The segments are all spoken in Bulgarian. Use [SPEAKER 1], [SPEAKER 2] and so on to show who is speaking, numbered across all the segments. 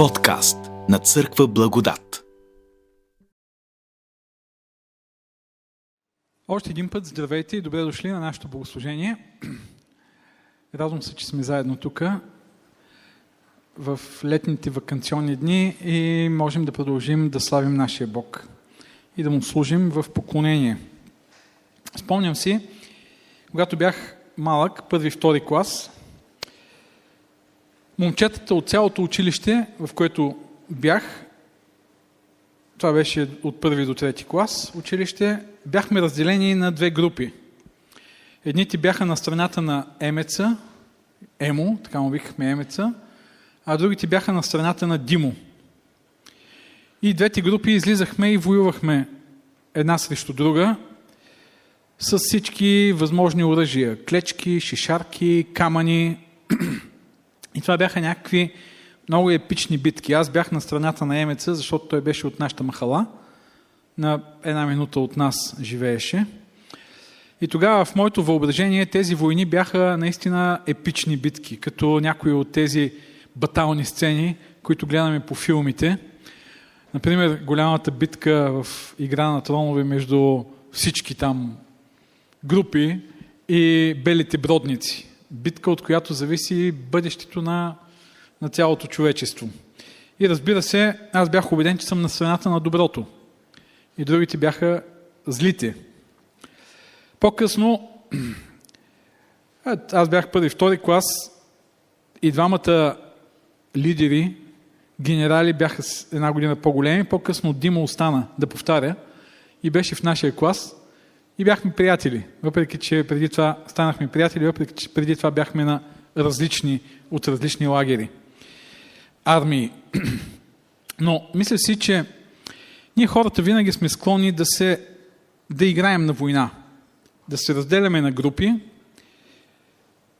[SPEAKER 1] Подкаст на Църква Благодат.
[SPEAKER 2] Още един път здравейте и добре дошли на нашето богослужение. Радвам се, че сме заедно тук в летните вакансионни дни и можем да продължим да славим нашия Бог и да му служим в поклонение. Спомням си, когато бях малък, първи, втори клас, момчетата от цялото училище, в което бях, това беше от първи до трети клас училище, бяхме разделени на две групи. Едните бяха на страната на Емеца, Емо, така му викахме Емеца, а другите бяха на страната на Димо. И двете групи излизахме и воювахме една срещу друга с всички възможни оръжия. Клечки, шишарки, камъни. И това бяха някакви много епични битки. Аз бях на страната на Емеца, защото той беше от нашата махала. На една минута от нас живееше. И тогава в моето въображение тези войни бяха наистина епични битки, като някои от тези батални сцени, които гледаме по филмите. Например, голямата битка в Игра на тронове между всички там групи и белите бродници. Битка, от която зависи бъдещето на, на цялото човечество. И разбира се, аз бях убеден, че съм на страната на доброто. И другите бяха злите. По-късно, аз бях първи, втори клас и двамата лидери, генерали бяха една година по-големи. По-късно Дима остана да повтаря и беше в нашия клас и бяхме приятели. Въпреки, че преди това станахме приятели, въпреки, че преди това бяхме на различни, от различни лагери, армии. Но мисля си, че ние хората винаги сме склонни да, се, да играем на война, да се разделяме на групи.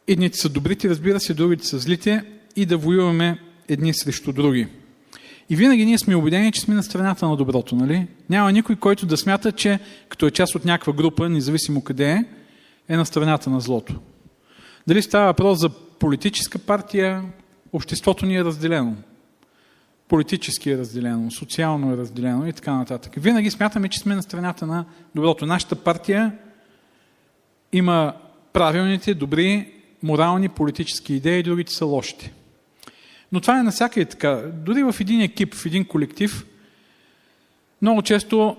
[SPEAKER 2] Едните са добрите, разбира се, другите са злите и да воюваме едни срещу други. И винаги ние сме убедени, че сме на страната на доброто, нали? Няма никой, който да смята, че като е част от някаква група, независимо къде е, е на страната на злото. Дали става въпрос за политическа партия, обществото ни е разделено. Политически е разделено, социално е разделено и така нататък. Винаги смятаме, че сме на страната на доброто. Нашата партия има правилните, добри, морални, политически идеи, другите са лошите. Но това е навсякъде така. Дори в един екип, в един колектив, много често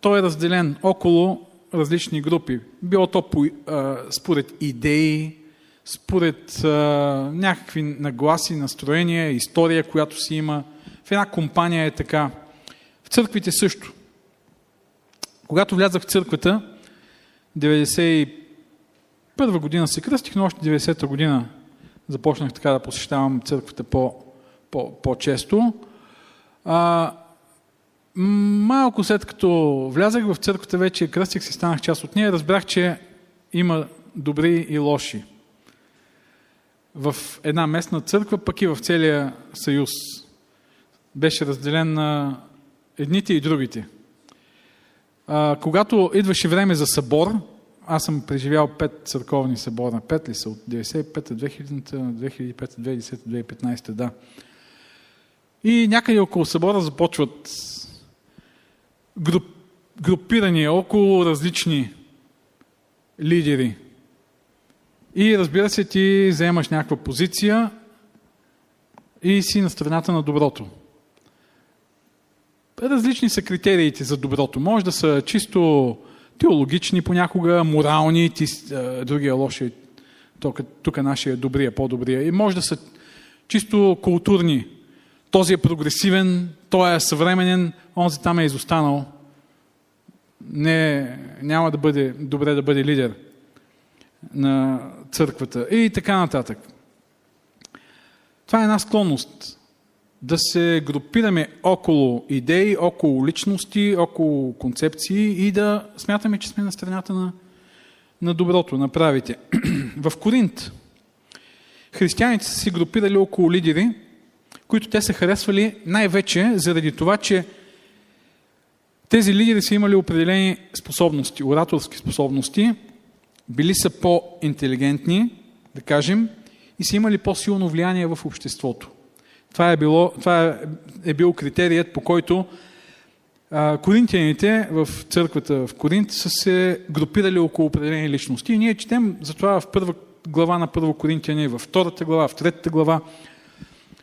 [SPEAKER 2] той е разделен около различни групи. Било то по, а, според идеи, според а, някакви нагласи, настроения, история, която си има. В една компания е така. В църквите също. Когато влязах в църквата, 91 година се кръстих, но още 90-та година започнах така да посещавам църквата по, по, по-често. А, малко след като влязах в църквата, вече кръстих се, станах част от нея, разбрах, че има добри и лоши. В една местна църква, пък и в целия съюз. Беше разделен на едните и другите. А, когато идваше време за събор, аз съм преживял пет църковни събора. Пет ли са? От 95-та, 2000-та, 2005-та, 2010-та, 2015-та, да. И някъде около събора започват груп, групирания около различни лидери. И разбира се, ти вземаш някаква позиция и си на страната на доброто. Различни са критериите за доброто. Може да са чисто теологични понякога, морални, ти, другия лоши, тук, тук нашия е добрия, по-добрия. И може да са чисто културни. Този е прогресивен, той е съвременен, онзи там е изостанал. Не, няма да бъде добре да бъде лидер на църквата. И така нататък. Това е една склонност да се групираме около идеи, около личности, около концепции и да смятаме, че сме на страната на, на доброто, на правите. В Коринт християните са се групирали около лидери, които те са харесвали най-вече заради това, че тези лидери са имали определени способности, ораторски способности, били са по-интелигентни, да кажем, и са имали по-силно влияние в обществото. Това е, било, това е, е бил критерият, по който а, коринтияните в църквата в Коринт са се групирали около определени личности. И ние четем за това в първа глава на Първо Коринтияни, във втората глава, в третата глава.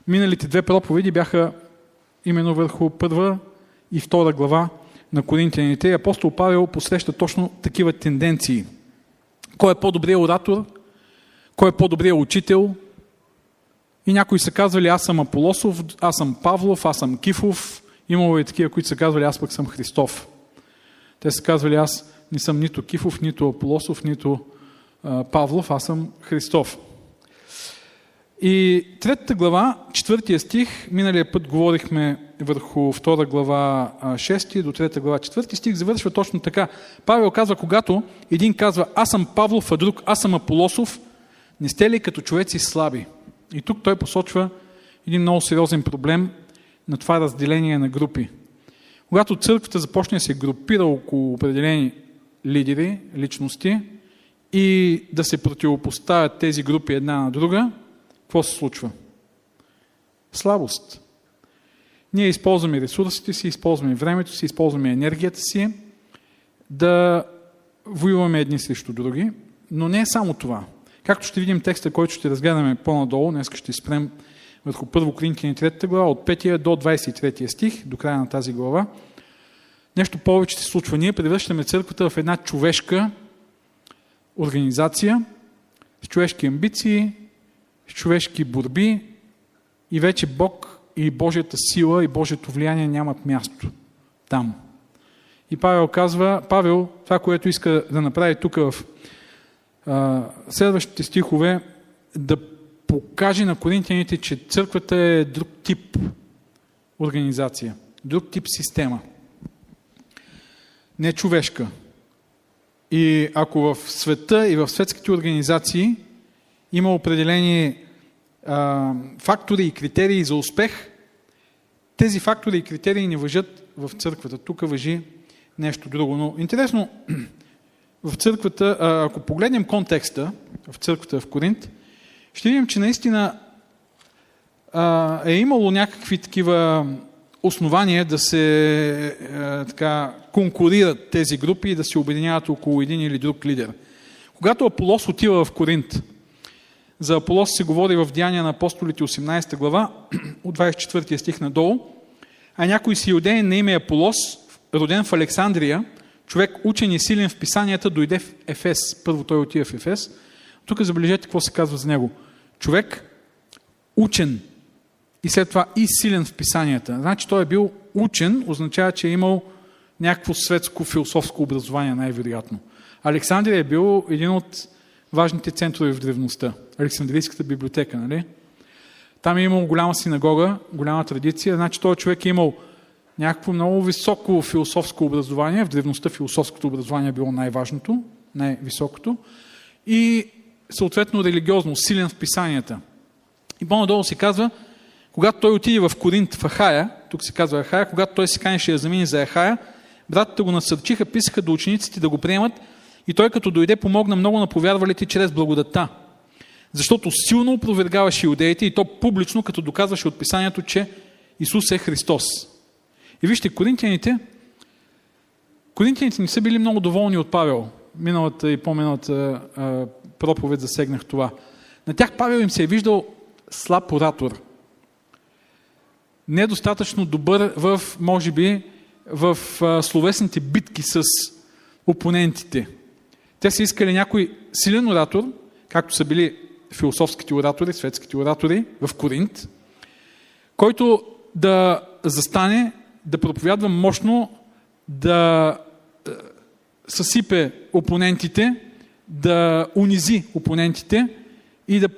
[SPEAKER 2] Миналите две проповеди бяха именно върху първа и втора глава на Коринтияните. И апостол Павел посреща точно такива тенденции. Кой е по-добрият оратор? Кой е по-добрият учител? И някои са казвали, аз съм Аполосов, аз съм Павлов, аз съм Кифов. Имало и такива, които са казвали, аз пък съм Христов. Те са казвали, аз не съм нито Кифов, нито Аполосов, нито а, Павлов, аз съм Христов. И третата глава, четвъртия стих, миналия път говорихме върху втора глава 6 до трета глава четвърти стих, завършва точно така. Павел казва, когато един казва, аз съм Павлов, а друг, аз съм Аполосов, не сте ли като човеци слаби? И тук той посочва един много сериозен проблем на това разделение на групи. Когато църквата започне да се групира около определени лидери, личности и да се противопоставят тези групи една на друга, какво се случва? Слабост. Ние използваме ресурсите си, използваме времето си, използваме енергията си да воюваме едни срещу други, но не е само това. Както ще видим текста, който ще разгледаме по-надолу, днес ще спрем върху първо Коринтияни 3 глава, от 5 до 23 стих, до края на тази глава. Нещо повече се случва. Ние превръщаме църквата в една човешка организация, с човешки амбиции, с човешки борби и вече Бог и Божията сила и Божието влияние нямат място там. И Павел казва, Павел, това, което иска да направи тук в следващите стихове, да покаже на коринтияните, че църквата е друг тип организация, друг тип система. Не човешка. И ако в света и в светските организации има определени а, фактори и критерии за успех, тези фактори и критерии не въжат в църквата. Тук въжи нещо друго. Но интересно, в църквата, ако погледнем контекста в църквата в Коринт, ще видим, че наистина е имало някакви такива основания да се така, конкурират тези групи и да се обединяват около един или друг лидер. Когато Аполос отива в Коринт, за Аполос се говори в Деяния на апостолите 18 глава, от 24 стих надолу, а някой си юдеен на име Аполос, роден в Александрия, човек учен и силен в писанията, дойде в Ефес. Първо той отива в Ефес. Тук забележете какво се казва за него. Човек учен и след това и силен в писанията. Значи той е бил учен, означава, че е имал някакво светско философско образование, най-вероятно. Александрия е бил един от важните центрове в древността. Александрийската библиотека, нали? Там е имал голяма синагога, голяма традиция. Значи този човек е имал някакво много високо философско образование. В древността философското образование е било най-важното, най-високото. И съответно религиозно, силен в писанията. И по-надолу се казва, когато той отиде в Коринт, в Ахая, тук се казва Ахая, когато той се канеше да замине за Ахая, братите го насърчиха, писаха до учениците да го приемат и той като дойде помогна много на повярвалите чрез благодата. Защото силно опровергаваше иудеите и то публично, като доказваше от писанието, че Исус е Христос. И вижте, коринтияните, коринтияните не са били много доволни от Павел. Миналата и по-миналата проповед засегнах това. На тях Павел им се е виждал слаб оратор. Недостатъчно добър в, може би, в словесните битки с опонентите. Те са искали някой силен оратор, както са били философските оратори, светските оратори в Коринт, който да застане, да проповядва мощно, да съсипе опонентите, да унизи опонентите и да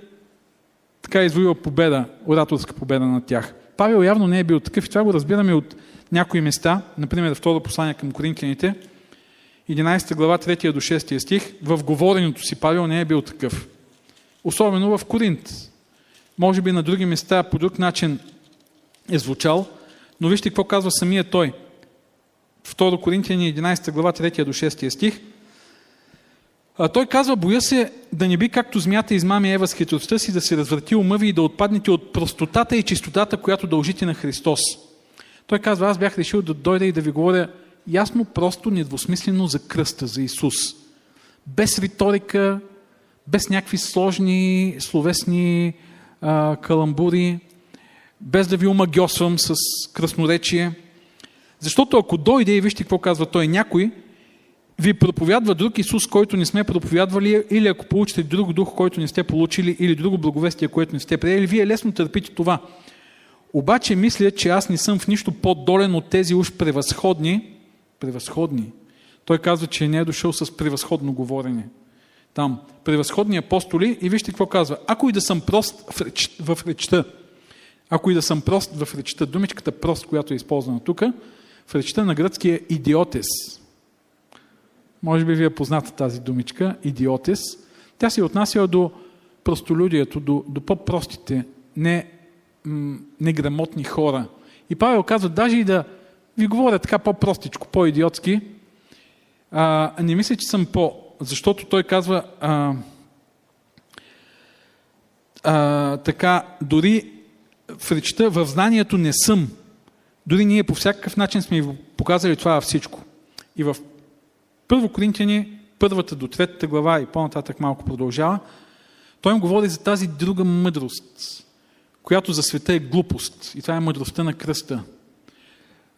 [SPEAKER 2] така извоюва победа, ораторска победа над тях. Павел явно не е бил такъв и това го разбираме от някои места, например второ послание към коринтияните, 11 глава 3 до 6 стих, в говоренето си Павел не е бил такъв. Особено в Коринт. Може би на други места по друг начин е звучал, но вижте какво казва самия той. 2 Коринтияни 11 глава 3 до 6 стих. А той казва, боя се да не би както змята измами Ева с хитростта си, да се развърти ума ви и да отпаднете от простотата и чистотата, която дължите на Христос. Той казва, аз бях решил да дойда и да ви говоря ясно, просто, недвусмислено за кръста, за Исус. Без риторика, без някакви сложни словесни а, каламбури, без да ви омагьосвам с красноречие. Защото ако дойде и вижте какво казва той, някой ви проповядва друг Исус, който не сме проповядвали, или ако получите друг дух, който не сте получили, или друго благовестие, което не сте приели, вие лесно търпите това. Обаче мисля, че аз не съм в нищо по-долен от тези уж превъзходни, превъзходни. Той казва, че не е дошъл с превъзходно говорене. Там, превъзходни апостоли и вижте какво казва. Ако и да съм прост в, реч, в речта, ако и да съм прост в речта, думичката прост, която е използвана тук, в речта на гръцки е идиотес. Може би ви е позната тази думичка, идиотес. Тя се отнася до простолюдието, до, до по-простите, не, м, неграмотни хора. И Павел казва, даже и да ви говоря така по-простичко, по-идиотски, а, не мисля, че съм по... Защото той казва, а, а, така, дори в речта, в знанието не съм. Дори ние по всякакъв начин сме показали това всичко. И в Първо Коринтияни, първата до третата глава и по-нататък малко продължава, той им говори за тази друга мъдрост, която за света е глупост. И това е мъдростта на кръста.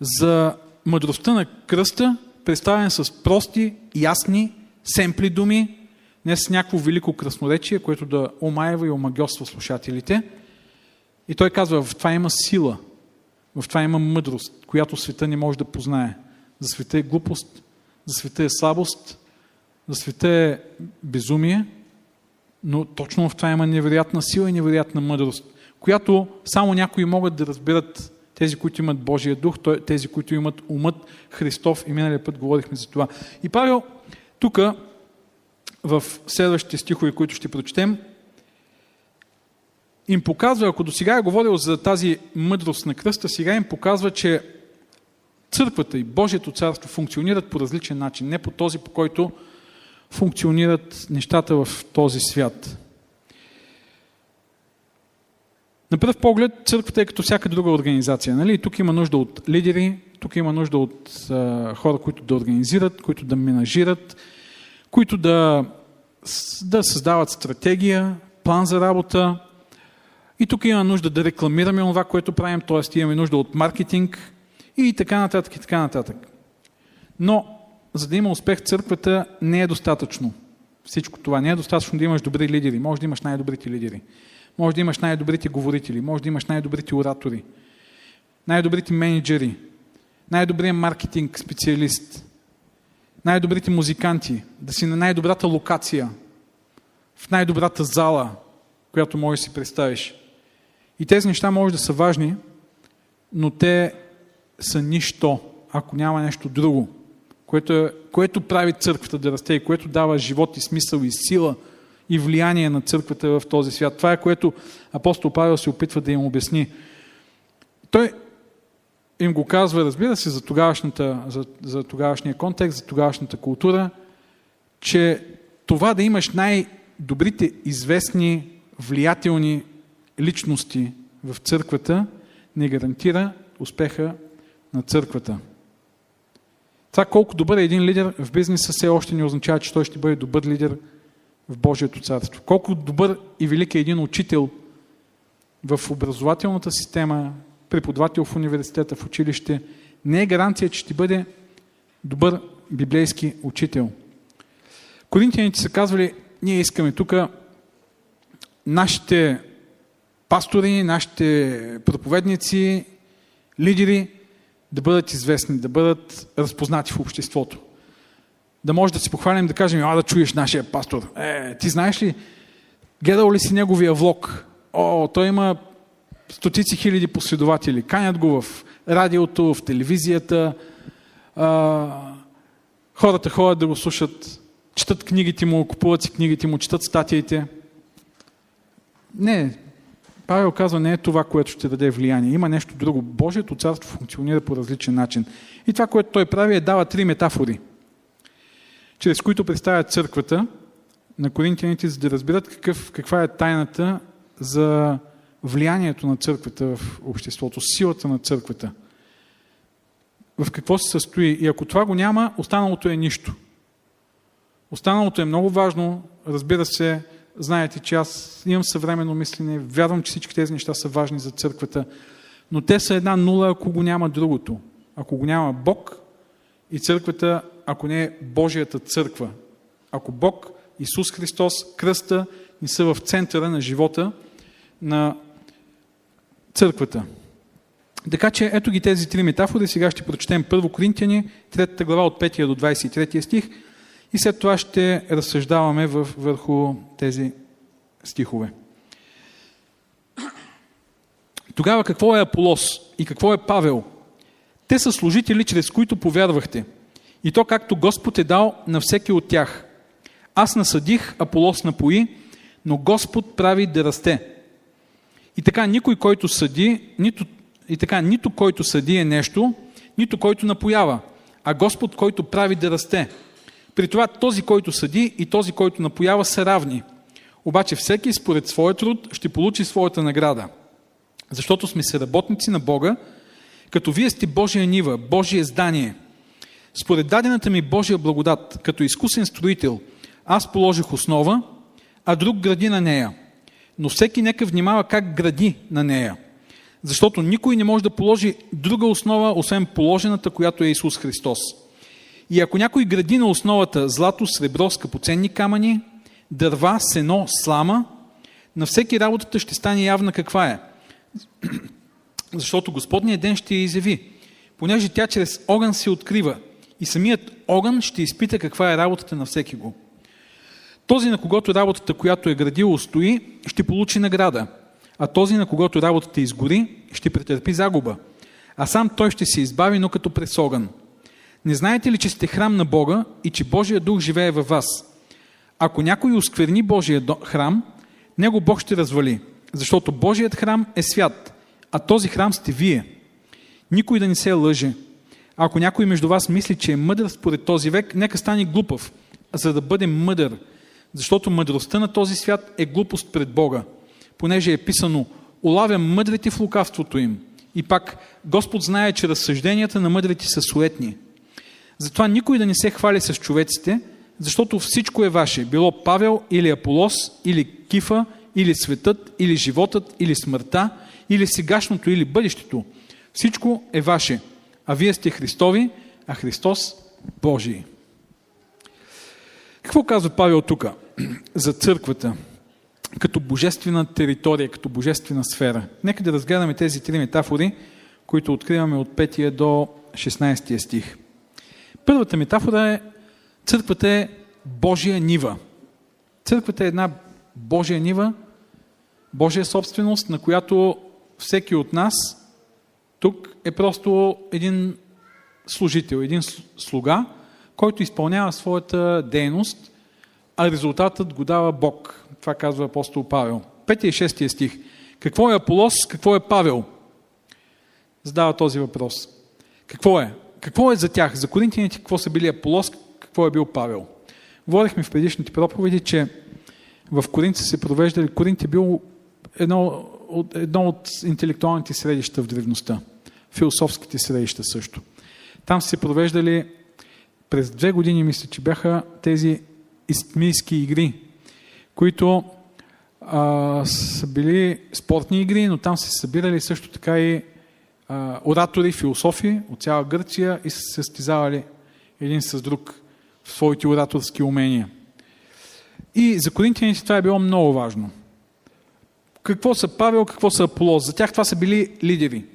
[SPEAKER 2] За мъдростта на кръста, представен с прости, ясни, семпли думи, не с някакво велико красноречие, което да омаева и омагьосва слушателите. И той казва, в това има сила, в това има мъдрост, която света не може да познае. За света е глупост, за света е слабост, за света е безумие, но точно в това има невероятна сила и невероятна мъдрост, която само някои могат да разберат тези, които имат Божия дух, тези, които имат умът Христов и миналия път говорихме за това. И Павел тук в следващите стихове, които ще прочетем, им показва, ако до сега е говорил за тази мъдрост на кръста, сега им показва, че църквата и Божието царство функционират по различен начин, не по този, по който функционират нещата в този свят. На пръв поглед, църквата е като всяка друга организация. Нали? Тук има нужда от лидери, тук има нужда от а, хора, които да организират, които да менажират, които да, да създават стратегия, план за работа. И тук има нужда да рекламираме това, което правим, т.е. имаме нужда от маркетинг и така нататък, и така нататък. Но, за да има успех църквата, не е достатъчно. Всичко това не е достатъчно да имаш добри лидери. Може да имаш най-добрите лидери. Може да имаш най-добрите говорители, може да имаш най-добрите оратори, най-добрите менеджери, най-добрият маркетинг специалист, най-добрите музиканти, да си на най-добрата локация, в най-добрата зала, която можеш да си представиш. И тези неща може да са важни, но те са нищо, ако няма нещо друго, което, е, което прави църквата да расте и което дава живот и смисъл и сила – и влияние на църквата в този свят. Това е което апостол Павел се опитва да им обясни. Той им го казва, разбира се, за, за, за тогавашния контекст, за тогавашната култура, че това да имаш най-добрите известни, влиятелни личности в църквата не гарантира успеха на църквата. Това колко добър е един лидер в бизнеса все още не означава, че той ще бъде добър лидер в Божието царство. Колко добър и велик е един учител в образователната система, преподавател в университета, в училище, не е гаранция, че ще бъде добър библейски учител. Коринтияните са казвали, ние искаме тук нашите пастори, нашите проповедници, лидери да бъдат известни, да бъдат разпознати в обществото да може да си похвалим, да кажем, а да чуеш нашия пастор. Е, ти знаеш ли, гледал ли си неговия влог? О, той има стотици хиляди последователи. Канят го в радиото, в телевизията. А, хората ходят да го слушат, четат книгите му, купуват си книгите му, четат статиите. Не, Павел казва, не е това, което ще даде влияние. Има нещо друго. Божието царство функционира по различен начин. И това, което той прави, е дава три метафори – чрез които представят църквата на коринтияните, за да разберат какъв, каква е тайната за влиянието на църквата в обществото, силата на църквата. В какво се състои. И ако това го няма, останалото е нищо. Останалото е много важно. Разбира се, знаете, че аз имам съвременно мислене, вярвам, че всички тези неща са важни за църквата, но те са една нула, ако го няма другото. Ако го няма Бог и църквата, ако не е Божията църква. Ако Бог, Исус Христос, кръста ни са в центъра на живота на църквата. Така че ето ги тези три метафори. Сега ще прочетем първо Коринтияни, третата глава от 5 до 23 стих и след това ще разсъждаваме върху тези стихове. Тогава какво е Аполос и какво е Павел? Те са служители, чрез които повярвахте. И то както Господ е дал на всеки от тях. Аз насъдих, Аполос напои, но Господ прави да расте. И така никой, който съди, нито, и така, нито който съди е нещо, нито който напоява, а Господ, който прави да расте. При това този, който съди и този, който напоява са равни. Обаче всеки според своя труд ще получи своята награда. Защото сме се работници на Бога, като вие сте Божия нива, Божие здание. Според дадената ми Божия благодат, като изкусен строител, аз положих основа, а друг гради на нея. Но всеки нека внимава как гради на нея. Защото никой не може да положи друга основа, освен положената, която е Исус Христос. И ако някой гради на основата злато, сребро, скъпоценни камъни, дърва, сено, слама, на всеки работата ще стане явна каква е. Защото Господният ден ще я изяви, понеже тя чрез огън се открива и самият огън ще изпита каква е работата на всеки го. Този, на когото работата, която е градил, устои, ще получи награда, а този, на когото работата изгори, ще претърпи загуба, а сам той ще се избави, но като през огън. Не знаете ли, че сте храм на Бога и че Божия дух живее във вас? Ако някой оскверни Божия храм, него Бог ще развали, защото Божият храм е свят, а този храм сте вие. Никой да не се лъже. Ако някой между вас мисли, че е мъдър според този век, нека стане глупав, за да бъде мъдър, защото мъдростта на този свят е глупост пред Бога, понеже е писано «Улавя мъдрите в лукавството им». И пак Господ знае, че разсъжденията на мъдрите са суетни. Затова никой да не се хвали с човеците, защото всичко е ваше. Било Павел или Аполос, или Кифа, или светът, или животът, или смъртта, или сегашното, или бъдещето. Всичко е ваше. А вие сте Христови, а Христос Божий. Какво казва Павел тук за църквата? Като божествена територия, като божествена сфера. Нека да разгледаме тези три метафори, които откриваме от 5 до 16 стих. Първата метафора е църквата е Божия нива. Църквата е една Божия нива, Божия собственост, на която всеки от нас тук е просто един служител, един слуга, който изпълнява своята дейност, а резултатът го дава Бог. Това казва апостол Павел. Петия и шестия стих. Какво е Аполос, какво е Павел? Задава този въпрос. Какво е? Какво е за тях? За коринтияните какво са били Аполос, какво е бил Павел? Говорихме в предишните проповеди, че в Коринт се провеждали, Коринт е бил едно едно от интелектуалните средища в древността. Философските средища също. Там се провеждали през две години, мисля, че бяха тези истмийски игри, които а, са били спортни игри, но там се събирали също така и а, оратори, философи от цяла Гърция и са се състезавали един с друг в своите ораторски умения. И за коринтияните това е било много важно. Какво са Павел, какво са Аполос? За тях това са били лидери.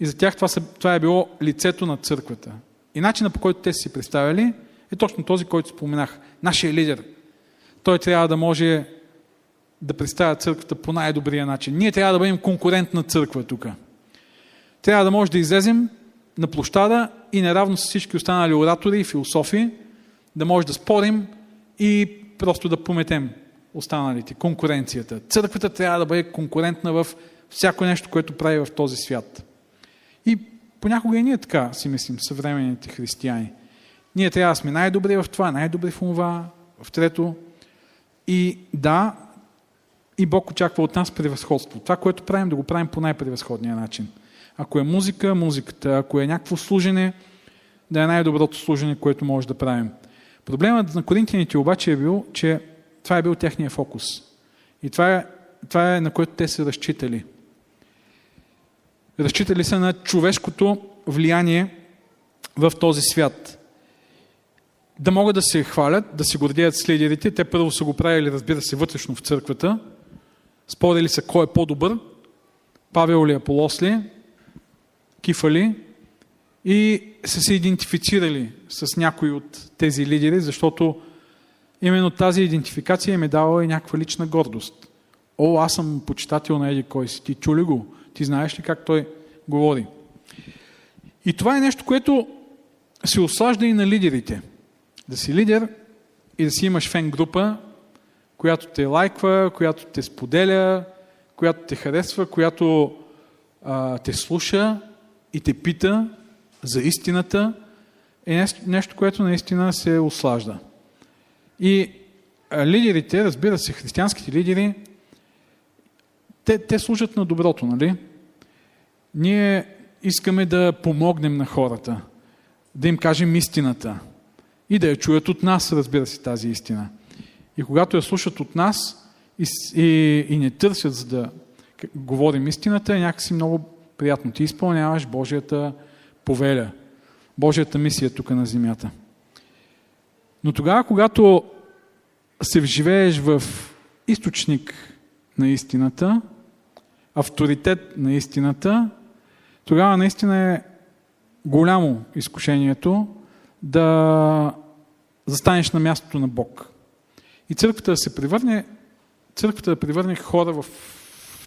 [SPEAKER 2] И за тях това, са, това е било лицето на църквата. И начинът по който те си представили е точно този, който споменах. Нашия лидер. Той трябва да може да представя църквата по най-добрия начин. Ние трябва да бъдем конкурентна църква тук. Трябва да може да излезем на площада и наравно с всички останали оратори и философи да може да спорим и просто да пометем останалите, конкуренцията. Църквата трябва да бъде конкурентна в всяко нещо, което прави в този свят. И понякога и ние така си мислим, съвременните християни. Ние трябва да сме най-добри в това, най-добри в това, в трето. И да, и Бог очаква от нас превъзходство. Това, което правим, да го правим по най-превъзходния начин. Ако е музика, музиката. Ако е някакво служене, да е най-доброто служене, което може да правим. Проблемът на коринтияните обаче е бил, че това е бил техния фокус. И това е, това е на което те са разчитали. Разчитали са на човешкото влияние в този свят. Да могат да се хвалят, да се гордеят с лидерите. Те първо са го правили, разбира се, вътрешно в църквата. Спорили са кой е по-добър. Павел ли, Аполос ли, Кифа ли. И са се идентифицирали с някои от тези лидери, защото именно тази идентификация им е дала и някаква лична гордост. О, аз съм почитател на Еди кой си. Ти чули го? Ти знаеш ли как той говори? И това е нещо, което се осажда и на лидерите. Да си лидер и да си имаш фен група, която те лайква, която те споделя, която те харесва, която а, те слуша и те пита за истината, е нещо, което наистина се ослажда. И лидерите, разбира се, християнските лидери, те, те служат на доброто, нали? Ние искаме да помогнем на хората, да им кажем истината и да я чуят от нас, разбира се, тази истина. И когато я слушат от нас и, и, и не търсят за да говорим истината, някакси много приятно. Ти изпълняваш Божията повеля, Божията мисия тук на земята. Но тогава, когато се вживееш в източник на истината, авторитет на истината, тогава наистина е голямо изкушението да застанеш на мястото на Бог. И църквата да се превърне, църквата да превърне хора в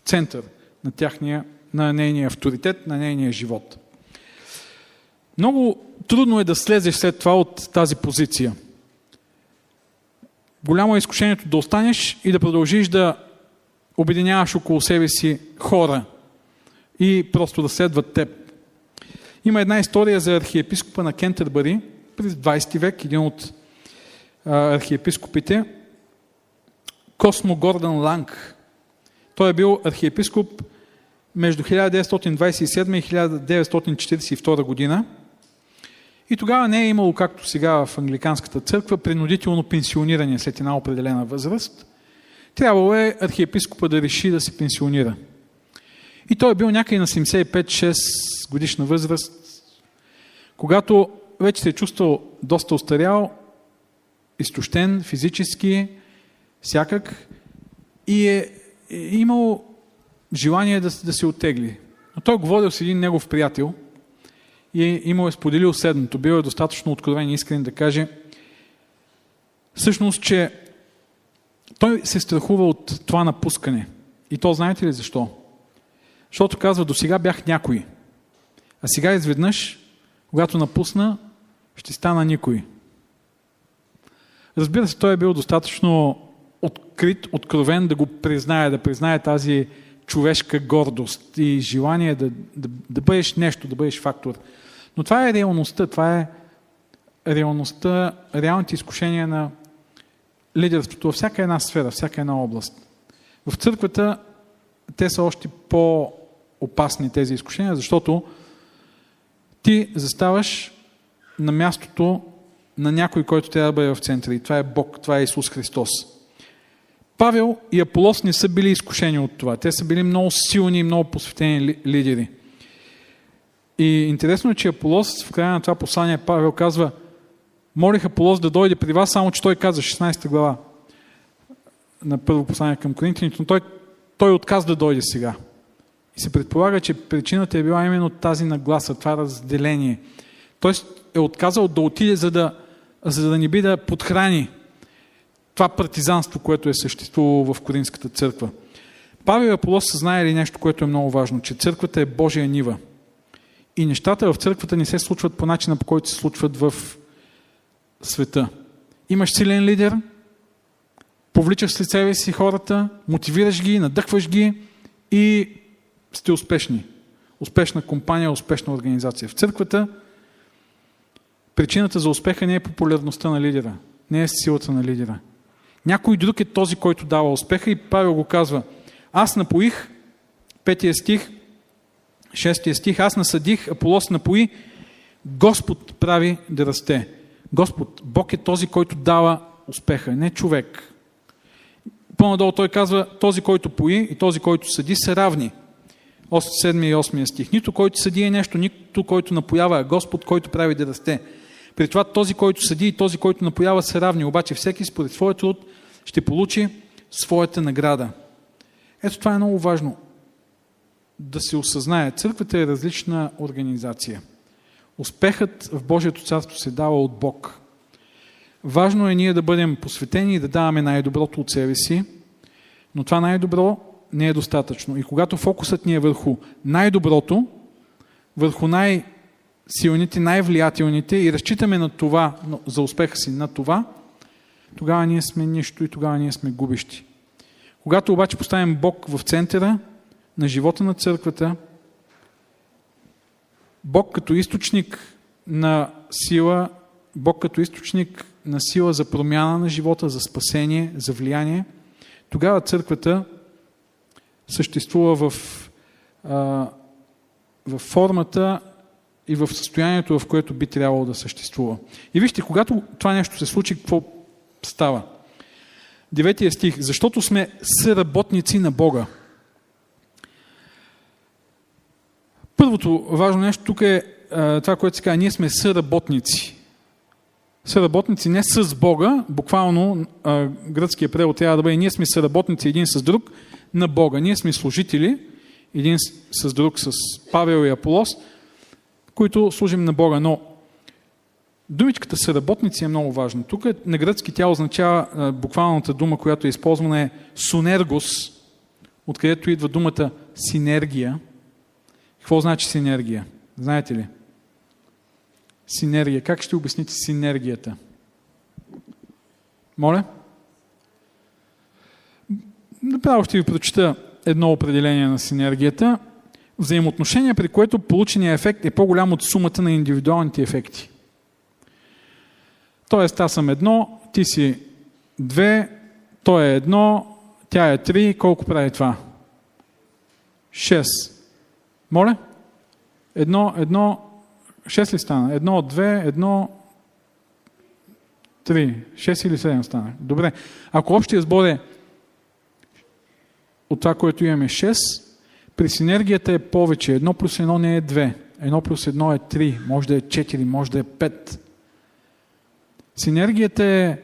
[SPEAKER 2] център на, тяхния, на нейния авторитет, на нейния живот. Много трудно е да слезеш след това от тази позиция. Голямо е изкушението да останеш и да продължиш да обединяваш около себе си хора и просто да следват теб. Има една история за архиепископа на Кентърбъри през 20 век, един от архиепископите, Космо Гордън Ланг. Той е бил архиепископ между 1927 и 1942 година. И тогава не е имало, както сега в англиканската църква, принудително пенсиониране след една определена възраст. Трябвало е архиепископа да реши да се пенсионира. И той е бил някъде на 75-6 годишна възраст, когато вече се е чувствал доста устарял, изтощен физически, всякак, и е, е имал желание да, да се оттегли. Но той говорил с един негов приятел и имал е споделил следното. Бил е достатъчно откровен и искрен да каже всъщност, че той се страхува от това напускане. И то знаете ли защо? Защото казва, до сега бях някой. А сега изведнъж, когато напусна, ще стана никой. Разбира се, той е бил достатъчно открит, откровен да го признае, да признае тази човешка гордост и желание да, да, да бъдеш нещо, да бъдеш фактор. Но това е реалността, това е реалността, реалните изкушения на лидерството във всяка една сфера, всяка една област. В църквата те са още по-опасни тези изкушения, защото ти заставаш на мястото на някой, който трябва да бъде в центъра. И това е Бог, това е Исус Христос. Павел и Аполос не са били изкушени от това. Те са били много силни и много посветени лидери. И интересно е, че Аполос в края на това послание Павел казва молих Аполос да дойде при вас, само че той каза 16 глава на първо послание към Коринтините, но той, той отказа да дойде сега. И се предполага, че причината е била именно тази нагласа, това разделение. Той е отказал да отиде, за да, за да ни би да подхрани това партизанство, което е съществувало в Коринската църква. Павел Аполос са знаели нещо, което е много важно, че църквата е Божия нива. И нещата в църквата не се случват по начина, по който се случват в света. Имаш силен лидер, повличаш след себе си хората, мотивираш ги, надъхваш ги и сте успешни. Успешна компания, успешна организация. В църквата причината за успеха не е популярността на лидера, не е силата на лидера. Някой друг е този, който дава успеха и Павел го казва. Аз напоих, петия стих, шестия стих, аз насъдих, Аполос напои, Господ прави да расте. Господ, Бог е този, който дава успеха, не човек. По-надолу той казва, този, който пои и този, който съди, са равни. 7 и 8 стих. Нито който съди е нещо, нито който напоява, а Господ, който прави да расте. При това този, който съди и този, който напоява са равни, обаче всеки според своя труд ще получи своята награда. Ето това е много важно да се осъзнае. Църквата е различна организация. Успехът в Божието царство се дава от Бог. Важно е ние да бъдем посветени и да даваме най-доброто от себе си, но това най-добро не е достатъчно. И когато фокусът ни е върху най-доброто, върху най-силните, най-влиятелните и разчитаме на това, за успеха си на това, тогава ние сме нищо и тогава ние сме губещи. Когато обаче поставим Бог в центъра на живота на църквата, Бог като източник на сила, Бог като източник на сила за промяна на живота, за спасение, за влияние, тогава църквата съществува в, а, в формата и в състоянието, в което би трябвало да съществува. И вижте, когато това нещо се случи, какво става? Деветия стих. Защото сме съработници на Бога. Първото важно нещо тук е това, което се казва. Ние сме съработници. Съработници не с Бога, буквално гръцкият превод трябва да бъде ние сме съработници един с друг на Бога. Ние сме служители един с друг, с Павел и Аполос, които служим на Бога. Но думичката съработници е много важна. Тук на гръцки тя означава буквалната дума, която е използвана е сунергос, откъдето идва думата синергия. Какво значи синергия? Знаете ли? Синергия. Как ще обясните синергията? Моля? Направо ще ви прочита едно определение на синергията. Взаимоотношение, при което получения ефект е по-голям от сумата на индивидуалните ефекти. Тоест, аз съм едно, ти си две, той е едно, тя е три. Колко прави това? Шест. Моля? Едно, едно, шест ли стана? Едно, две, едно, три. Шест или седем стана. Добре. Ако общия сбор е от това, което имаме 6, при синергията е повече. Едно плюс едно не е 2. Едно плюс едно е 3. Може да е 4, може да е 5. Синергията е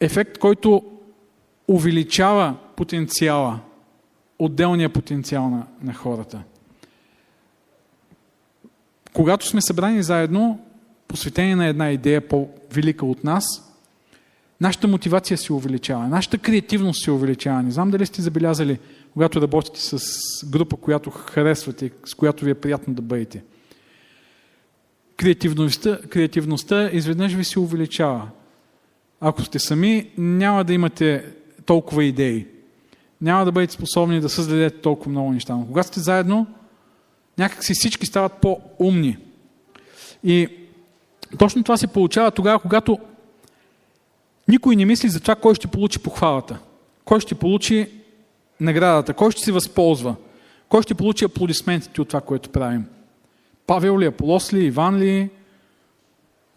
[SPEAKER 2] ефект, който увеличава потенциала, отделния потенциал на, на хората. Когато сме събрани заедно, посветени на една идея по-велика от нас, нашата мотивация се увеличава, нашата креативност се увеличава. Не знам дали сте забелязали, когато работите с група, която харесвате, с която ви е приятно да бъдете. Креативността, креативността изведнъж ви се увеличава. Ако сте сами, няма да имате толкова идеи. Няма да бъдете способни да създадете толкова много неща. Но когато сте заедно, някакси всички стават по-умни. И точно това се получава тогава, когато никой не мисли за това, кой ще получи похвалата, кой ще получи наградата, кой ще се възползва, кой ще получи аплодисментите от това, което правим. Павел ли, Аполос ли, Иван ли,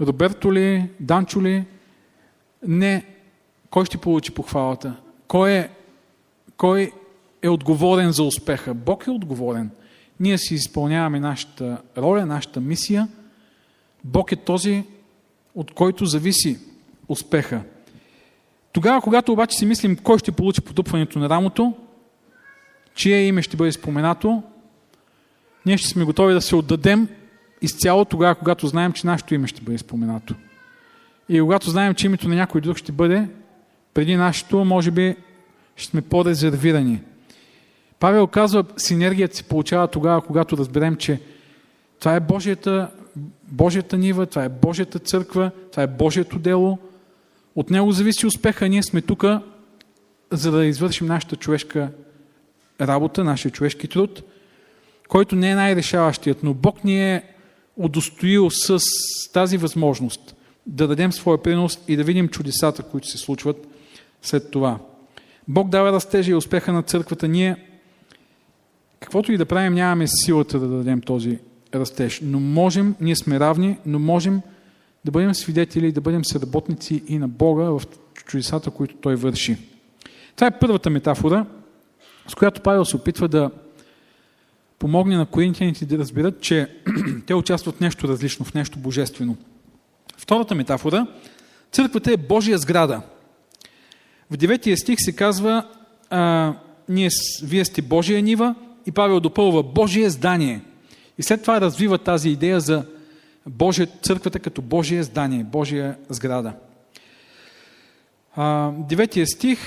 [SPEAKER 2] Роберто ли, Данчо ли? Не. Кой ще получи похвалата? Кой е, кой е отговорен за успеха? Бог е отговорен. Ние си изпълняваме нашата роля, нашата мисия. Бог е този, от който зависи успеха. Тогава, когато обаче си мислим кой ще получи потупването на рамото, чие име ще бъде споменато, ние ще сме готови да се отдадем изцяло тогава, когато знаем, че нашето име ще бъде споменато. И когато знаем, че името на някой друг ще бъде преди нашето, може би ще сме по-резервирани. Павел казва, синергията се получава тогава, когато разберем, че това е Божията, Божията нива, това е Божията църква, това е Божието дело. От него зависи успеха. Ние сме тук, за да извършим нашата човешка работа, нашия човешки труд, който не е най-решаващият, но Бог ни е удостоил с тази възможност да дадем своя принос и да видим чудесата, които се случват след това. Бог дава растежа и успеха на църквата. Ние, каквото и да правим, нямаме силата да дадем този растеж. Но можем, ние сме равни, но можем да бъдем свидетели, да бъдем съработници и на Бога в чудесата, които Той върши. Това е първата метафора, с която Павел се опитва да помогне на коринтияните да разберат, че те участват в нещо различно, в нещо божествено. Втората метафора, църквата е Божия сграда. В 9 стих се казва, а, ние, вие сте Божия нива и Павел допълва Божие здание. И след това развива тази идея за Божия, църквата като Божие здание, Божия сграда. А, 9 стих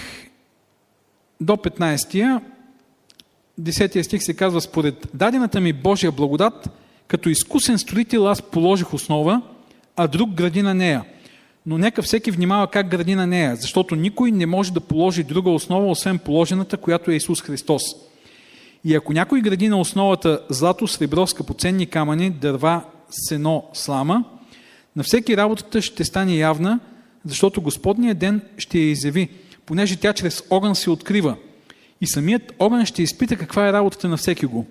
[SPEAKER 2] до 15 10 стих се казва, според дадената ми Божия благодат, като изкусен строител аз положих основа, а друг гради на нея. Но нека всеки внимава как гради на нея, защото никой не може да положи друга основа, освен положената, която е Исус Христос. И ако някой гради на основата злато, сребро, скъпоценни камъни, дърва, сено, слама, на всеки работата ще стане явна, защото Господният ден ще я изяви, понеже тя чрез огън се открива – и самият огън ще изпита каква е работата на всеки го.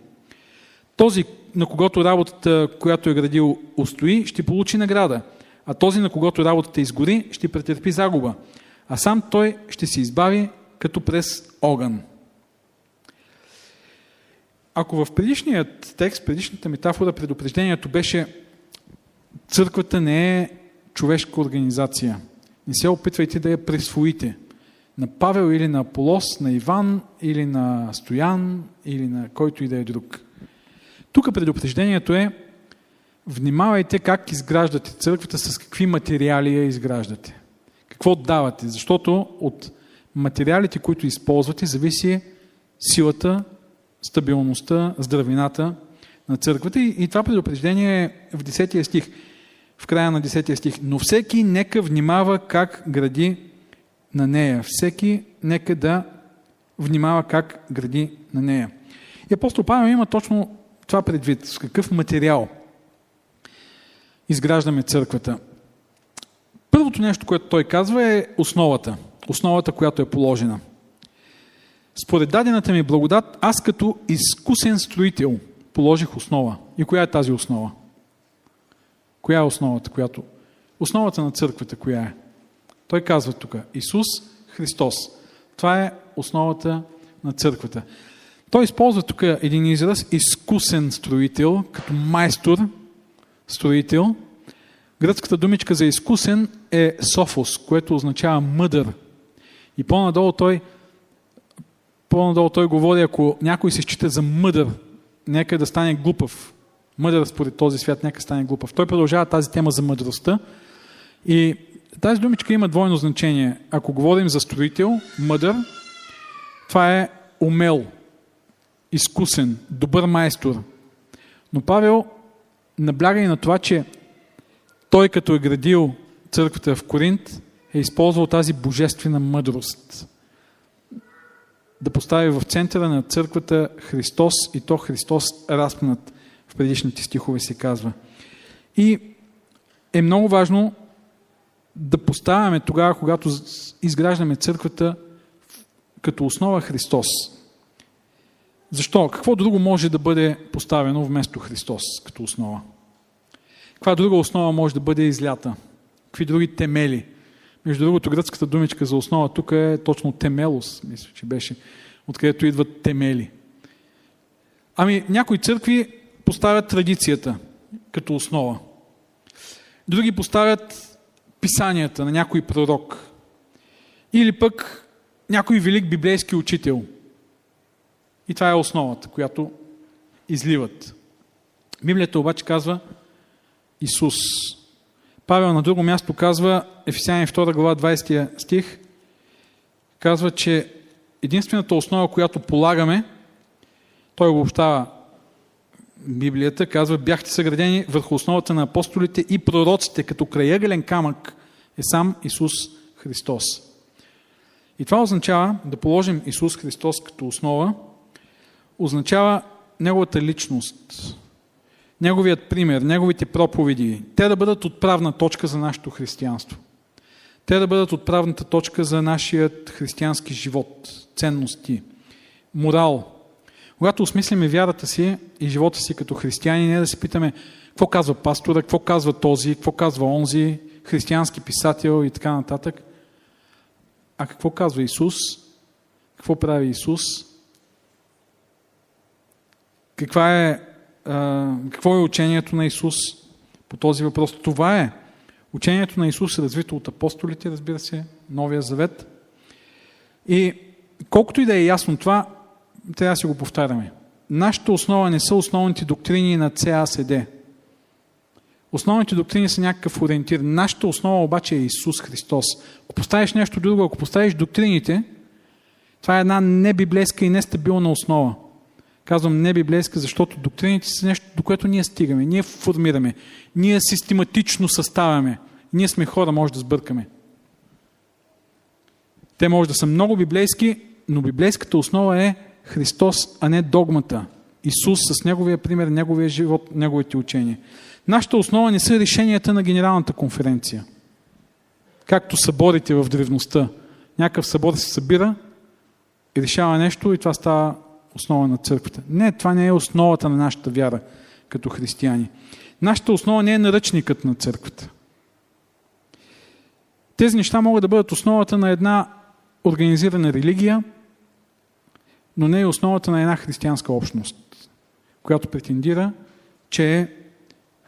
[SPEAKER 2] Този, на когото работата, която е градил, устои, ще получи награда, а този, на когото работата изгори, ще претърпи загуба, а сам той ще се избави като през огън. Ако в предишният текст, предишната метафора, предупреждението беше църквата не е човешка организация. Не се опитвайте да я присвоите на Павел или на Аполос, на Иван или на Стоян или на който и да е друг. Тук предупреждението е внимавайте как изграждате църквата, с какви материали я изграждате. Какво давате, защото от материалите, които използвате, зависи силата, стабилността, здравината на църквата. И, това предупреждение е в 10 стих, в края на 10 стих. Но всеки нека внимава как гради на нея. Всеки нека да внимава как гради на нея. И апостол Павел има точно това предвид. С какъв материал изграждаме църквата. Първото нещо, което той казва е основата. Основата, която е положена. Според дадената ми благодат, аз като изкусен строител положих основа. И коя е тази основа? Коя е основата, която... Основата на църквата, коя е? Той казва тук Исус Христос. Това е основата на църквата. Той използва тук един израз изкусен строител, като майстор строител. Гръцката думичка за изкусен е софос, което означава мъдър. И по-надолу той, по-надолу той говори, ако някой се счита за мъдър, нека да стане глупав. Мъдър според този свят, нека стане глупав. Той продължава тази тема за мъдростта и тази думичка има двойно значение. Ако говорим за строител, мъдър, това е умел, изкусен, добър майстор. Но Павел набляга и на това, че той като е градил църквата в Коринт, е използвал тази божествена мъдрост. Да постави в центъра на църквата Христос и то Христос разпнат в предишните стихове се казва. И е много важно да поставяме тогава, когато изграждаме църквата като основа Христос. Защо? Какво друго може да бъде поставено вместо Христос като основа? Каква друга основа може да бъде излята? Какви други темели? Между другото, гръцката думичка за основа тук е точно темелос, мисля, че беше, откъдето идват темели. Ами, някои църкви поставят традицията като основа. Други поставят писанията на някой пророк. Или пък някой велик библейски учител. И това е основата, която изливат. Библията обаче казва Исус. Павел на друго място казва, Ефесяни 2 глава 20 стих, казва, че единствената основа, която полагаме, той обобщава Библията казва, бяхте съградени върху основата на апостолите и пророците, като краягълен камък е сам Исус Христос. И това означава да положим Исус Христос като основа, означава Неговата личност, Неговият пример, Неговите проповеди, те да бъдат отправна точка за нашето християнство. Те да бъдат отправната точка за нашият християнски живот, ценности, морал. Когато осмислиме вярата си и живота си като християни, не да се питаме какво казва пастора, какво казва този, какво казва онзи, християнски писател и така нататък. А какво казва Исус? Какво прави Исус? Каква е, какво е учението на Исус по този въпрос? Това е учението на Исус, развито от апостолите, разбира се, Новия Завет. И колкото и да е ясно това, трябва да си го повтаряме. Нашата основа не са основните доктрини на ЦАСД. Основните доктрини са някакъв ориентир. Нашата основа обаче е Исус Христос. Ако поставиш нещо друго, ако поставиш доктрините, това е една небиблейска и нестабилна основа. Казвам небиблейска, защото доктрините са нещо, до което ние стигаме, ние формираме, ние систематично съставяме. Ние сме хора, може да сбъркаме. Те може да са много библейски, но библейската основа е Христос, а не догмата. Исус с неговия пример, неговия живот, неговите учения. Нашата основа не са решенията на Генералната конференция. Както съборите в древността. Някакъв събор се събира и решава нещо и това става основа на църквата. Не, това не е основата на нашата вяра като християни. Нашата основа не е наръчникът на църквата. Тези неща могат да бъдат основата на една организирана религия, но не е основата на една християнска общност, която претендира, че е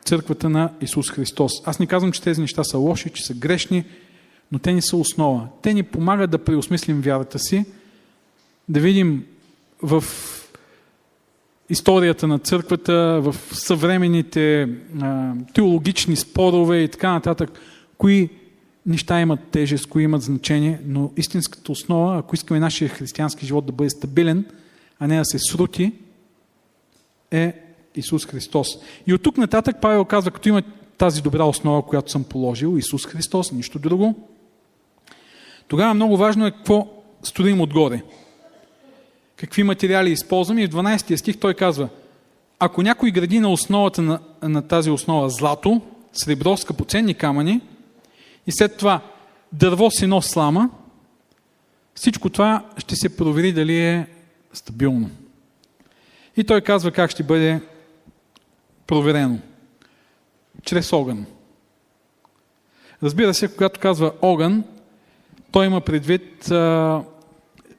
[SPEAKER 2] църквата на Исус Христос. Аз не казвам, че тези неща са лоши, че са грешни, но те ни са основа. Те ни помагат да преосмислим вярата си, да видим в историята на църквата, в съвременните а, теологични спорове и така нататък, кои неща имат тежест, кои имат значение, но истинската основа, ако искаме нашия християнски живот да бъде стабилен, а не да се срути, е Исус Христос. И от тук нататък Павел казва, като има тази добра основа, която съм положил, Исус Христос, нищо друго, тогава много важно е какво строим отгоре. Какви материали използваме. И в 12 стих той казва, ако някой гради на основата на, на тази основа злато, сребро, скъпоценни камъни и след това дърво, сено, слама, всичко това ще се провери дали е стабилно. И той казва как ще бъде проверено. Чрез огън. Разбира се, когато казва огън, той има предвид а,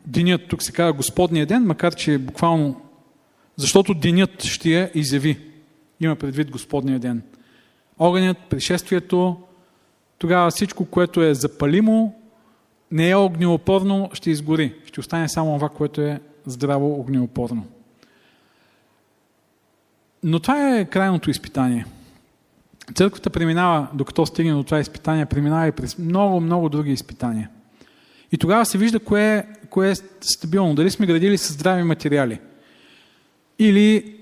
[SPEAKER 2] денят, тук се казва Господния ден, макар че буквално, защото денят ще я изяви. Има предвид Господния ден. Огънят, пришествието, тогава всичко, което е запалимо, не е огнеопорно, ще изгори. Ще остане само това, което е здраво огнеопорно. Но това е крайното изпитание. Църквата преминава, докато стигне до това изпитание, преминава и през много, много други изпитания. И тогава се вижда кое, кое е стабилно. Дали сме градили с здрави материали. Или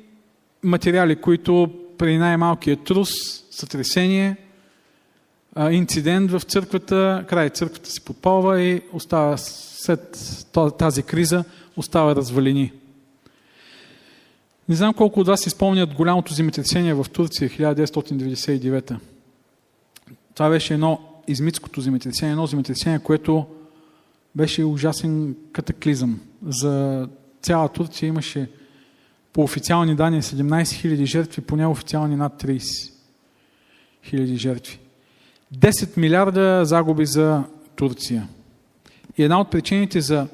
[SPEAKER 2] материали, които при най-малкият трус, сътресение, инцидент в църквата, край църквата се подпалва и остава след тази криза, остава развалини. Не знам колко от вас си спомнят голямото земетресение в Турция 1999. Това беше едно измитското земетресение, едно земетресение, което беше ужасен катаклизъм. За цяла Турция имаше по официални данни 17 000 жертви, по неофициални над 30 000 жертви. 10 милиарда загуби за Турция. И една от причините за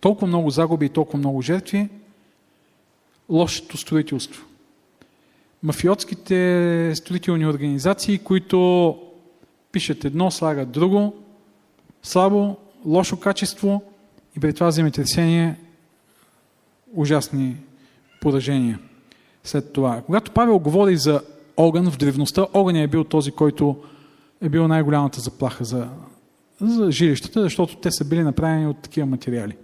[SPEAKER 2] толкова много загуби и толкова много жертви лошото строителство. Мафиотските строителни организации, които пишат едно, слагат друго, слабо, лошо качество и при това земетресение ужасни поражения след това. Когато Павел говори за огън в древността, огън е бил този, който е бил най-голямата заплаха за, за жилищата, защото те са били направени от такива материали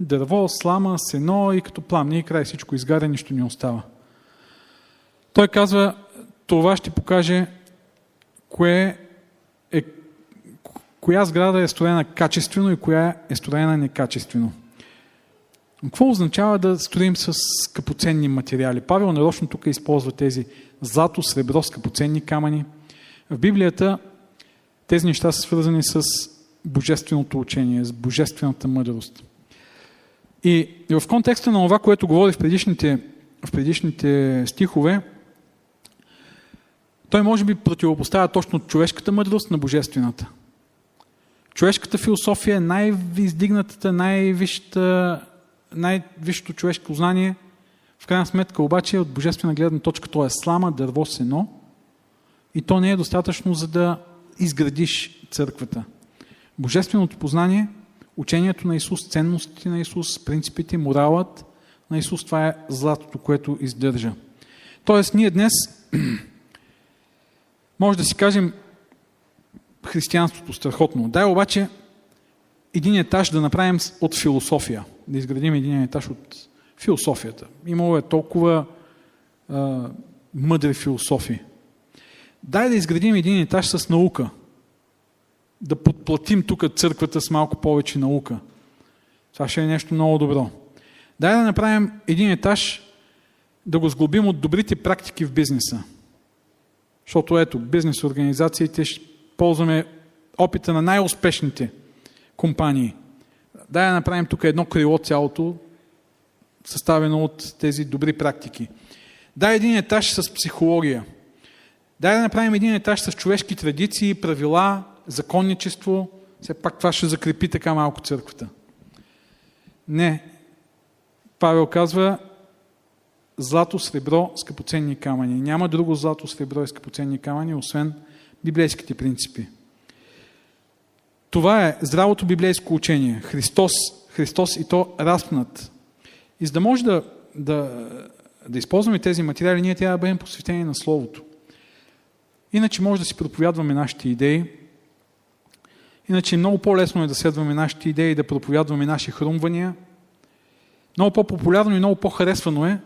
[SPEAKER 2] дърво, слама, сено и като пламни и край всичко изгаря, нищо не остава. Той казва, това ще покаже кое е, коя сграда е строена качествено и коя е строена некачествено. Какво означава да строим с скъпоценни материали? Павел нарочно тук използва тези злато, сребро, скъпоценни камъни. В Библията Тези неща са свързани с божественото учение, с божествената мъдрост. И в контекста на това, което говори в предишните, в предишните стихове, той може би противопоставя точно човешката мъдрост на божествената. Човешката философия е най-издигнатата, най-висшата, най-висшето човешко знание. В крайна сметка обаче от божествена гледна точка то е слама, дърво, сено. И то не е достатъчно за да изградиш църквата. Божественото познание, учението на Исус, ценностите на Исус, принципите, моралът на Исус, това е златото, което издържа. Тоест, ние днес може да си кажем християнството страхотно. Дай обаче един етаж да направим от философия. Да изградим един етаж от философията. Имало е толкова а, мъдри философии. Дай да изградим един етаж с наука. Да подплатим тук църквата с малко повече наука. Това ще е нещо много добро. Дай да направим един етаж, да го сглобим от добрите практики в бизнеса. Защото ето, бизнес организациите ще ползваме опита на най-успешните компании. Дай да направим тук едно крило цялото, съставено от тези добри практики. Дай един етаж с психология. Дай да направим един етаж с човешки традиции, правила, законничество. Все пак това ще закрепи така малко църквата. Не. Павел казва, злато, сребро, скъпоценни камъни. Няма друго злато, сребро и скъпоценни камъни, освен библейските принципи. Това е здравото библейско учение. Христос, Христос и то разпнат. И за да може да, да, да използваме тези материали, ние трябва да бъдем посветени на Словото. Иначе може да си проповядваме нашите идеи, иначе много по-лесно е да следваме нашите идеи, да проповядваме наши хрумвания. Много по-популярно и много по-харесвано е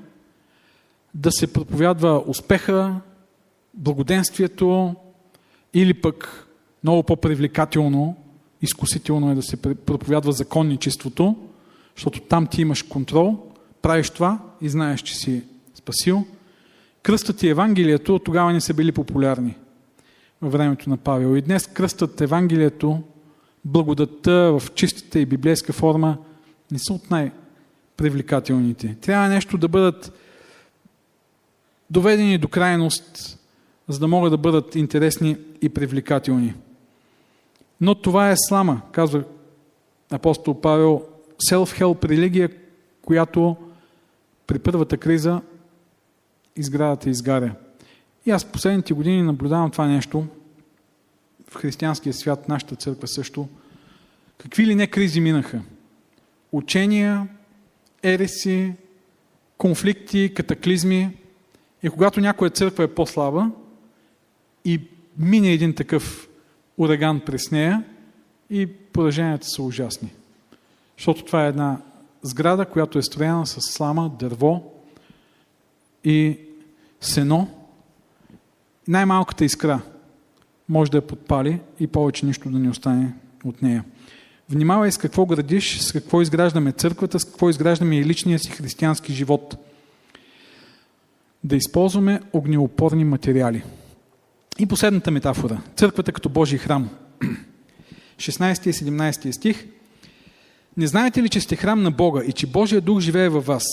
[SPEAKER 2] да се проповядва успеха, благоденствието или пък много по-привлекателно, изкусително е да се проповядва законничеството, защото там ти имаш контрол, правиш това и знаеш, че си спасил. Кръстът и Евангелието тогава не са били популярни във времето на Павел. И днес кръстът, Евангелието, благодатта в чистата и библейска форма не са от най-привлекателните. Трябва нещо да бъдат доведени до крайност, за да могат да бъдат интересни и привлекателни. Но това е слама, казва апостол Павел, self-help религия, която при първата криза изградата изгаря. И аз последните години наблюдавам това нещо в християнския свят, нашата църква също. Какви ли не кризи минаха? Учения, ереси, конфликти, катаклизми, и когато някоя църква е по-слаба и мине един такъв ураган през нея, и пораженията са ужасни. Защото това е една сграда, която е строена с слама, дърво и сено. Най-малката искра може да я подпали и повече нищо да не остане от нея. Внимавай с какво градиш, с какво изграждаме църквата, с какво изграждаме и личния си християнски живот – да използваме огнеопорни материали. И последната метафора. Църквата като Божий храм. 16 и 17 стих. Не знаете ли, че сте храм на Бога и че Божия дух живее във вас?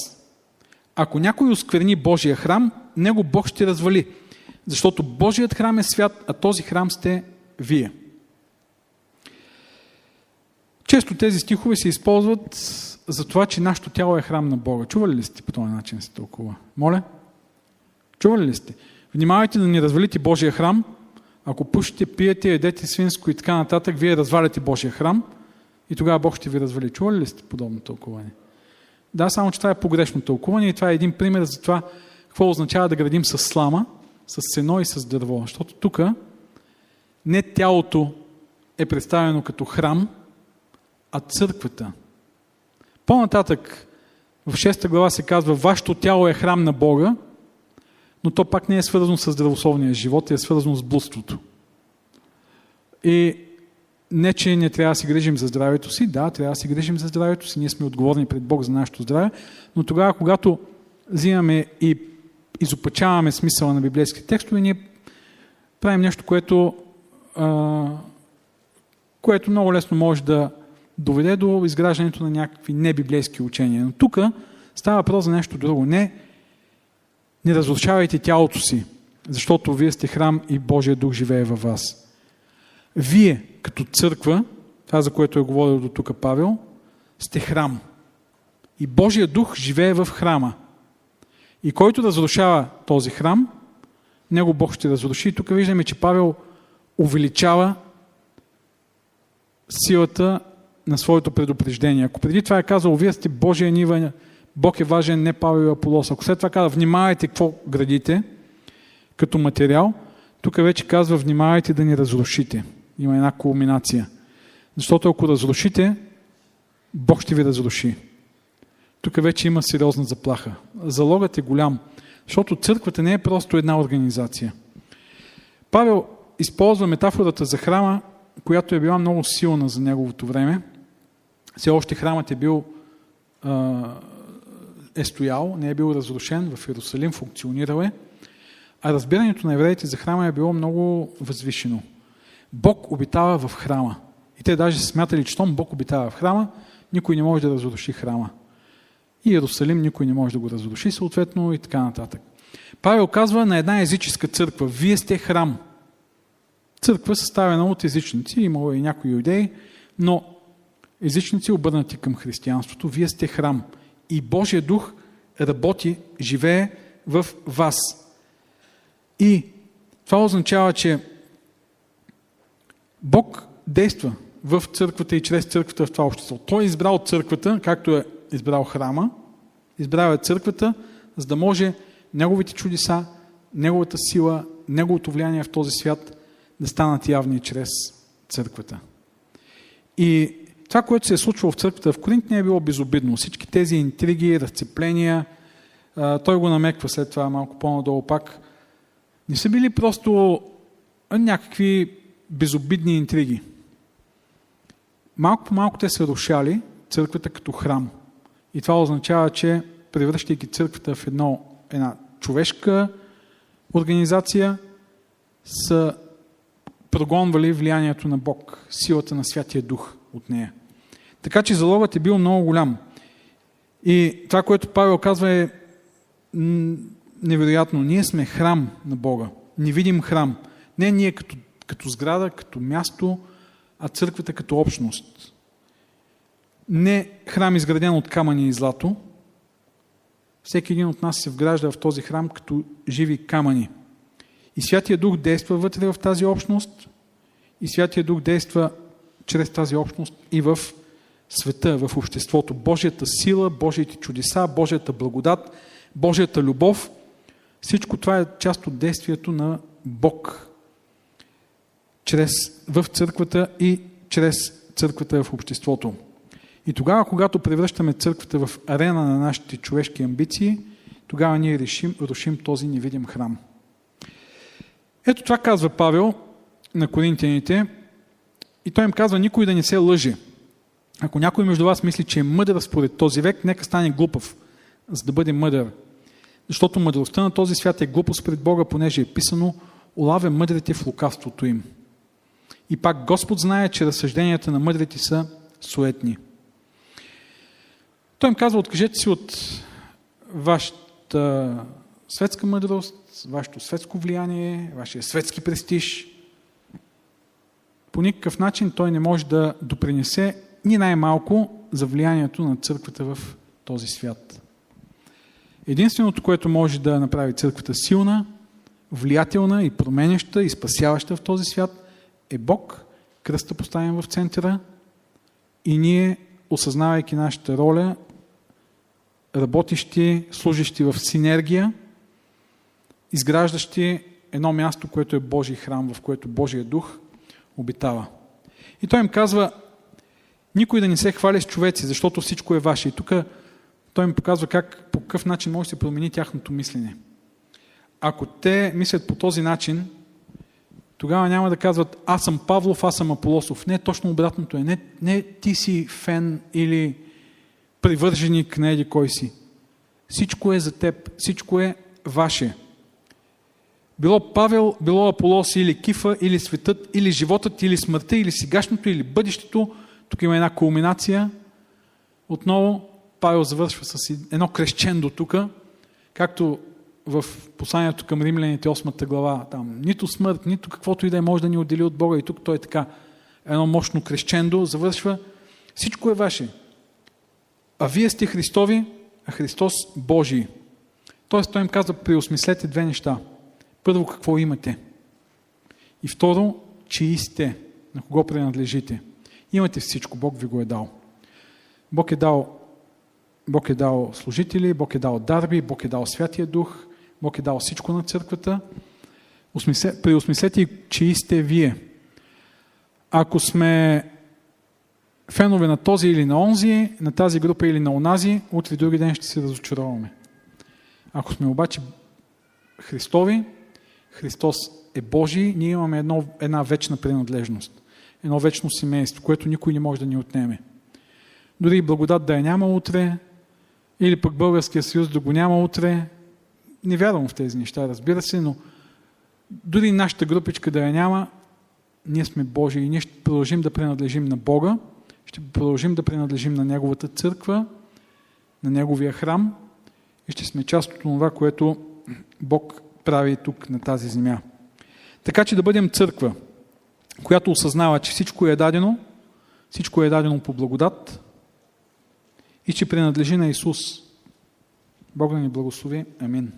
[SPEAKER 2] Ако някой оскверни Божия храм, него Бог ще развали. Защото Божият храм е свят, а този храм сте вие. Често тези стихове се използват за това, че нашето тяло е храм на Бога. Чували ли сте по този начин се толкова? Моля? Чували ли сте? Внимавайте да не развалите Божия храм. Ако пушите, пиете, едете свинско и така нататък, вие разваляте Божия храм и тогава Бог ще ви развали. Чували ли сте подобно тълкуване? Да, само че това е погрешно тълкуване и това е един пример за това какво означава да градим с слама, с сено и с дърво. Защото тук не тялото е представено като храм, а църквата. По-нататък в 6 глава се казва, вашето тяло е храм на Бога, но то пак не е свързано с здравословния живот, е свързано с блудството. И не, че не трябва да си грижим за здравето си, да, трябва да си грижим за здравето си, ние сме отговорни пред Бог за нашето здраве, но тогава, когато взимаме и изопачаваме смисъла на библейските текстове, ние правим нещо, което а, което много лесно може да доведе до изграждането на някакви небиблейски учения. Но тук става въпрос за нещо друго. Не, не разрушавайте тялото си, защото вие сте храм и Божия дух живее във вас. Вие, като църква, това за което е говорил до тук Павел, сте храм. И Божия дух живее в храма. И който разрушава този храм, него Бог ще разруши. И тук виждаме, че Павел увеличава силата на своето предупреждение. Ако преди това е казал, вие сте Божия нива, Бог е важен, не Павел и Аполос. Ако след това казва, внимавайте какво градите като материал, тук вече казва, внимавайте да ни разрушите. Има една кулминация. Защото ако разрушите, Бог ще ви разруши. Тук вече има сериозна заплаха. Залогът е голям, защото църквата не е просто една организация. Павел използва метафората за храма, която е била много силна за неговото време. Все още храмът е бил е стоял, не е бил разрушен, в Иерусалим функционирал е, а разбирането на евреите за храма е било много възвишено. Бог обитава в храма. И те даже смятали, че том Бог обитава в храма, никой не може да разруши храма. И Иерусалим никой не може да го разруши, съответно и така нататък. Павел казва на една езическа църква, вие сте храм. Църква съставена от езичници, имало и някои юдеи, но езичници обърнати към християнството, вие сте храм. И Божия дух работи, живее в вас. И това означава, че Бог действа в църквата и чрез църквата в това общество. Той е избрал църквата, както е избрал храма, избрал е църквата, за да може неговите чудеса, неговата сила, неговото влияние в този свят да станат явни чрез църквата. И това, което се е случвало в църквата в Коринт, не е било безобидно. Всички тези интриги, разцепления, той го намеква след това малко по-надолу пак, не са били просто някакви безобидни интриги. Малко по малко те са рушали църквата като храм. И това означава, че превръщайки църквата в едно, една човешка организация, са прогонвали влиянието на Бог, силата на Святия Дух от нея. Така че залогът е бил много голям. И това, което Павел казва е невероятно. Ние сме храм на Бога. Не видим храм. Не ние като, като сграда, като място, а църквата като общност. Не храм изграден от камъни и злато. Всеки един от нас се вгражда в този храм като живи камъни. И Святия Дух действа вътре в тази общност и Святия Дух действа чрез тази общност и в света, в обществото. Божията сила, Божиите чудеса, Божията благодат, Божията любов, всичко това е част от действието на Бог чрез, в църквата и чрез църквата в обществото. И тогава, когато превръщаме църквата в арена на нашите човешки амбиции, тогава ние решим, рушим този невидим храм. Ето това казва Павел на коринтияните и той им казва никой да не се лъже. Ако някой между вас мисли, че е мъдър според този век, нека стане глупав, за да бъде мъдър. Защото мъдростта на този свят е глупост пред Бога, понеже е писано, улавя мъдрите в лукавството им. И пак Господ знае, че разсъжденията на мъдрите са суетни. Той им казва, откажете си от вашата светска мъдрост, вашето светско влияние, вашия светски престиж. По никакъв начин той не може да допринесе ни най-малко за влиянието на църквата в този свят. Единственото, което може да направи църквата силна, влиятелна и променяща и спасяваща в този свят е Бог, кръста поставен в центъра и ние, осъзнавайки нашата роля, работещи, служащи в синергия, изграждащи едно място, което е Божий храм, в което Божия дух обитава. И той им казва, никой да не се хвали с човеци, защото всичко е ваше. И тук той им показва как, по какъв начин може да се промени тяхното мислене. Ако те мислят по този начин, тогава няма да казват аз съм Павлов, аз съм Аполосов. Не, точно обратното е. Не, не ти си фен или привърженик на еди кой си. Всичко е за теб, всичко е ваше. Било Павел, било Аполос или Кифа, или светът, или животът, или смъртта, или сегашното, или бъдещето. Тук има една кулминация. Отново Павел завършва с едно крещендо тук, както в посланието към римляните, 8 глава, там, нито смърт, нито каквото и да е може да ни отдели от Бога. И тук той е така, едно мощно крещендо, завършва. Всичко е ваше. А вие сте Христови, а Христос Божий. Тоест той им казва, преосмислете две неща. Първо, какво имате? И второ, чии сте, на кого принадлежите. Имате всичко, Бог ви го е дал. Бог е дал, Бог е дал служители, Бог е дал дарби, Бог е дал Святия Дух, Бог е дал всичко на църквата. Преосмислете, чии сте вие. Ако сме фенове на този или на онзи, на тази група или на онази, утре други ден ще се разочароваме. Ако сме обаче Христови, Христос е Божий, ние имаме едно, една вечна принадлежност. Едно вечно семейство, което никой не може да ни отнеме. Дори благодат да я няма утре, или пък Българския съюз да го няма утре, не вярвам в тези неща, разбира се, но дори нашата групичка да я няма, ние сме Божии и ние ще продължим да принадлежим на Бога, ще продължим да принадлежим на Неговата църква, на Неговия храм и ще сме част от това, което Бог прави тук на тази земя. Така че да бъдем църква, която осъзнава, че всичко е дадено, всичко е дадено по благодат и че принадлежи на Исус. Бог да ни благослови. Амин.